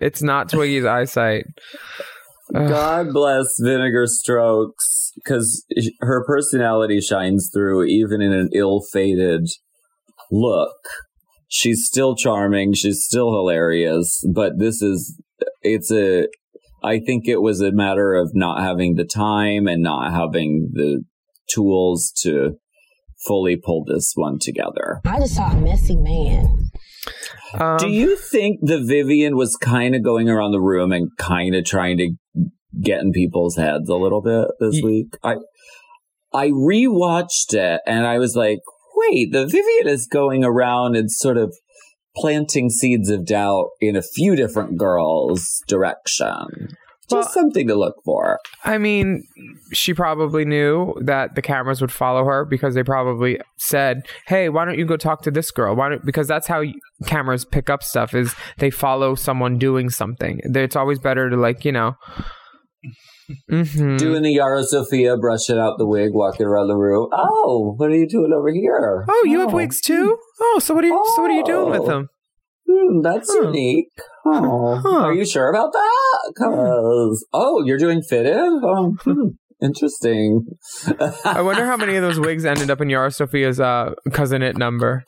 It's not Twiggy's eyesight. God bless Vinegar Strokes because her personality shines through even in an ill-fated look. She's still charming. She's still hilarious. But this is, it's a, I think it was a matter of not having the time and not having the tools to fully pull this one together. I just saw a messy man. Um, Do you think the Vivienne was kind of going around the room and kind of trying to get in people's heads a little bit this Ye- week? I I rewatched it and I was like, wait, the Vivienne is going around and sort of planting seeds of doubt in a few different girls' direction. Just Well- something to look for. I mean, she probably knew that the cameras would follow her because they probably said, "Hey, why don't you go talk to this girl?" Why don't because that's how cameras pick up stuff is they follow someone doing something. It's always better to like you know. hmm Doing the Yara Sofia, brushing out the wig, walking around the room. Oh, what are you doing over here? Oh, you have wigs too? Oh, so what are you? So what are you doing with Oh. them? Hmm, that's Huh. unique. Oh, Huh. Are you sure about that? Cause oh, you're doing fitted. Oh, hmm, interesting. I wonder how many of those wigs ended up in Yara Sofia's uh, cousin it number.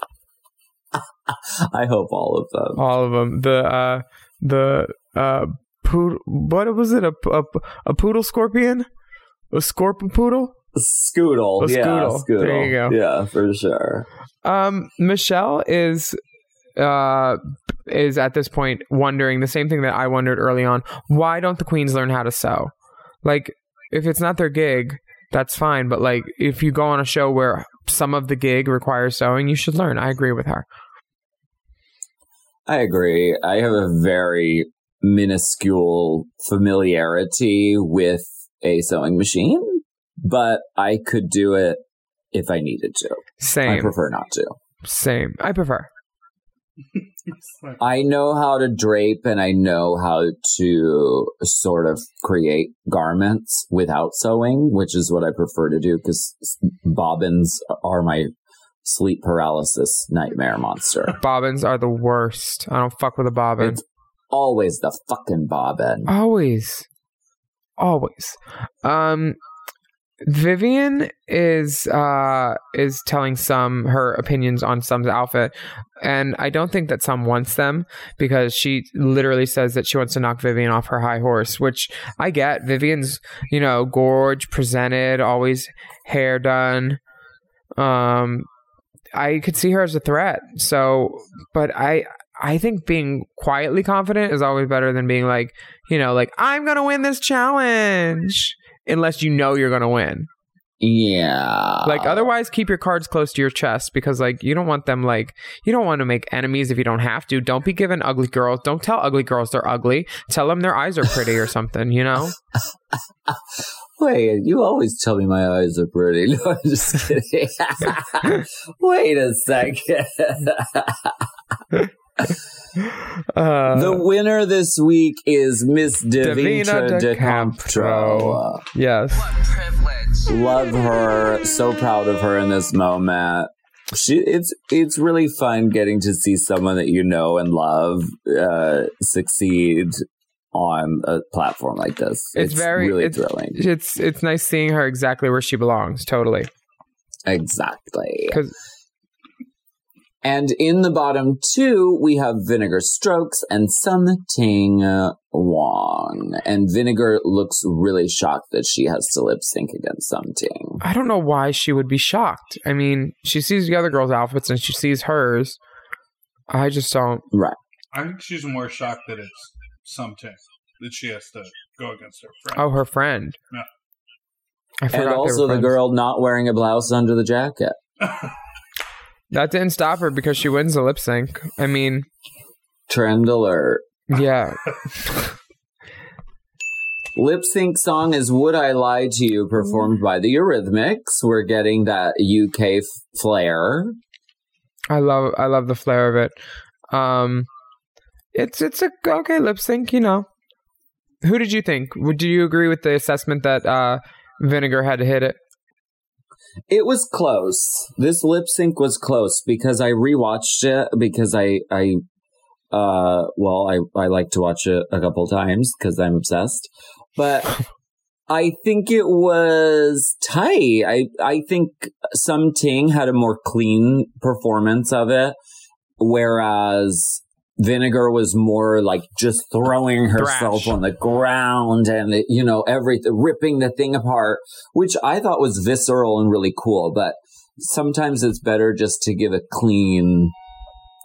I hope all of them. All of them. The uh, the uh, poodle. What was it? A, a, a poodle scorpion? A scorpion poodle? Scoodle. A yeah, scoodle. Scoodle. There you go. Yeah, for sure. Um, Michelle is uh is at this point wondering the same thing that I wondered early on. Why don't the queens learn how to sew? Like, if it's not their gig, that's fine. But like, if you go on a show where some of the gig requires sewing, you should learn. I agree with her. I agree. I have a very minuscule familiarity with a sewing machine, but I could do it if I needed to. Same. I prefer not to. Same. I prefer. I know how to drape and I know how to sort of create garments without sewing, which is what I prefer to do because bobbins are my sleep paralysis nightmare monster. Bobbins are the worst. I don't fuck with a bobbin. It's always the fucking bobbin. Always. Always. Um Vivienne is uh is telling Sum her opinions on Sum's outfit and I don't think that Sum wants them because she literally says that she wants to knock Vivienne off her high horse, which I get. Vivienne's, you know, gorge, presented, always hair done. Um I could see her as a threat. So, but I I think being quietly confident is always better than being like, you know, like I'm going to win this challenge. Unless you know you're gonna win. Yeah. Like otherwise, keep your cards close to your chest because like you don't want them like you don't want to make enemies if you don't have to. Don't be given ugly girls. Don't tell ugly girls they're ugly. Tell them their eyes are pretty or something. You know. Wait, you always tell me my eyes are pretty. No, I'm just kidding. Wait a second. Uh, the winner this week is Miss Divina Divina de de Campo. Yes. Love her. So proud of her in this moment. She, it's it's really fun getting to see someone that you know and love uh, succeed on a platform like this. It's, very really it's, thrilling. It's it's nice seeing her exactly where she belongs. Totally. Exactly. 'Cause- And in the bottom two, we have Vinegar Strokes and Sum Ting uh, Wong. And Vinegar looks really shocked that she has to lip sync against Sum Ting. I don't know why she would be shocked. I mean, she sees the other girls' outfits and she sees hers. I just don't. Right. I think she's more shocked that it's Sum Ting that she has to go against her friend. Oh, her friend. Yeah. I forgot And also the girl not wearing a blouse under the jacket. That didn't stop her because she wins the lip sync. I mean, Trend alert. yeah. Lip sync song is Would I Lie to You, performed by the Eurythmics. We're getting that UK f- flair. I love I love the flair of it. Um it's it's a okay lip sync, you know. Who did you think? Would do you agree with the assessment that uh Vinegar had to hit it? It was close. This lip sync was close because I rewatched it because I I uh well I I like to watch it a couple times because I'm obsessed. But I think it was tight. I I think Sum Ting had a more clean performance of it, whereas Vinegar was more like just throwing herself Thrash. on the ground and you know everything, ripping the thing apart, which I thought was visceral and really cool. But sometimes it's better just to give a clean,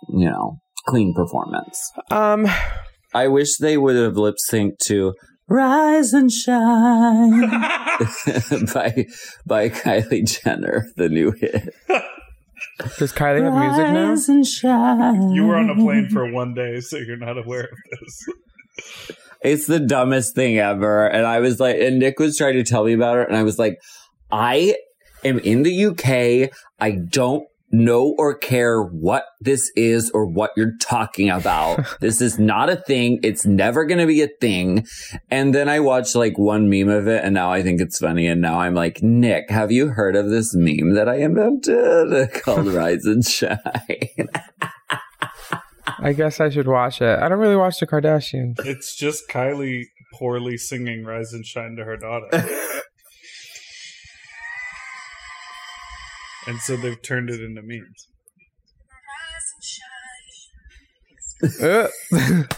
you know, clean performance. Um I wish they would have lip synced to Rise and Shine by by Kylie Jenner, the new hit. does Kylie have music now? Rise and shine. You were on a plane for one day, so you're not aware of this. It's the dumbest thing ever. And I was like, and Nick was trying to tell me about it, and I was like, I am in the UK. I don't know or care what this is or what you're talking about. this is not a thing. It's never going to be a thing. And then I watched like one meme of it and now I think it's funny. And now I'm like, Nick, have you heard of this meme that I invented called Rise and Shine? I guess I should watch it. I don't really watch the Kardashians. It's just Kylie poorly singing "Rise and Shine" to her daughter, and so they've turned it into memes.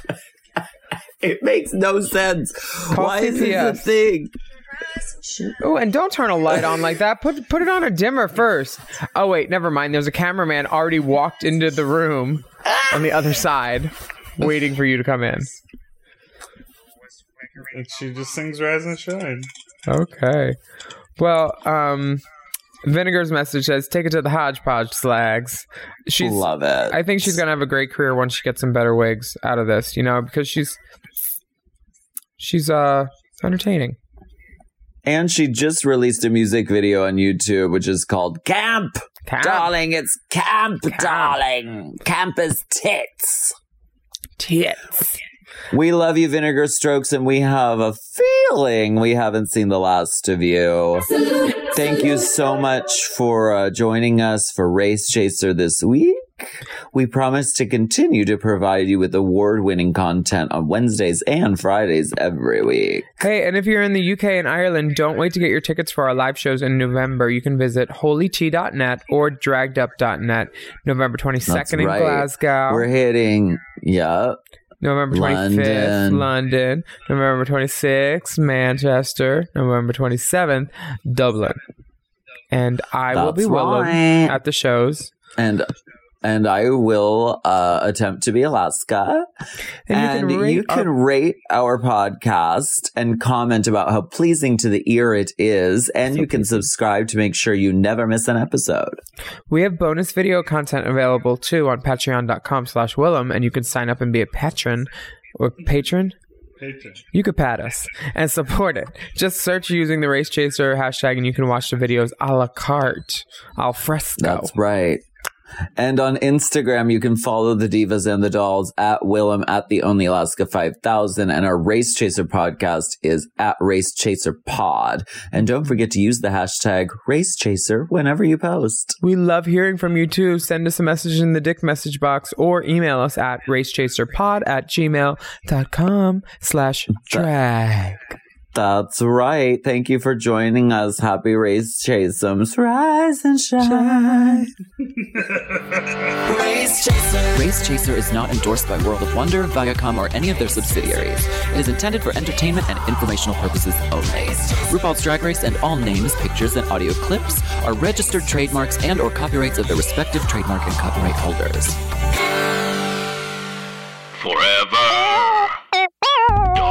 It makes no sense. Call Why is this a thing? Oh, and don't turn a light on like that. Put put it on a dimmer first. Oh wait, never mind. There's a cameraman already walked into the room on the other side, waiting for you to come in. And she just sings "Rise and Shine." Okay. Well, um, Vinegar's message says, "Take it to the hodgepodge, slags." She's Love it. I think she's gonna have a great career once she gets some better wigs out of this. You know, because she's she's uh entertaining. And she just released a music video on YouTube, which is called Camp. Camp. Darling, it's camp, darling. Camp is tits. Tits. We love you, Vinegar Strokes, and we have a feeling we haven't seen the last of you. Thank you so much for uh, joining us for Race Chaser this week. We promise to continue to provide you with award winning content on Wednesdays and Fridays every week. Hey, and if you're in the UK and Ireland, don't wait to get your tickets for our live shows in November. You can visit holyt.net or draggedup.net. November 22nd That's in. Glasgow. We're hitting, yeah. November 25th, London. London. November 26th, Manchester. November 27th, Dublin. And I will That's be right. at the shows. And and I will uh, attempt to be Alaska. And you can rate you can our- rate our podcast and comment about how pleasing to the ear it is. And you can subscribe to make sure you never miss an episode. We have bonus video content available too on patreon.com slash Willam, and you can sign up and be a patron or patron. Patron. You could pat us and support it. Just search using the Race Chaser hashtag and you can watch the videos a la carte, al fresco. That's right. And on Instagram, you can follow the divas and the dolls at Willam at the Only Alaska 5000. And our Race Chaser podcast is at Race Chaser Pod. And don't forget to use the hashtag Race Chaser whenever you post. We love hearing from you too. Send us a message in the dick message box or email us at racechaserpod at gmail.com slash drag. That's right. Thank you for joining us. Happy Race Chasers. Rise and shine. Race Chaser. Race Chaser is not endorsed by World of Wonder, Viacom, or any of their subsidiaries. It is intended for entertainment and informational purposes only. RuPaul's Drag Race and all names, pictures, and audio clips are registered trademarks and or copyrights of their respective trademark and copyright holders. Forever.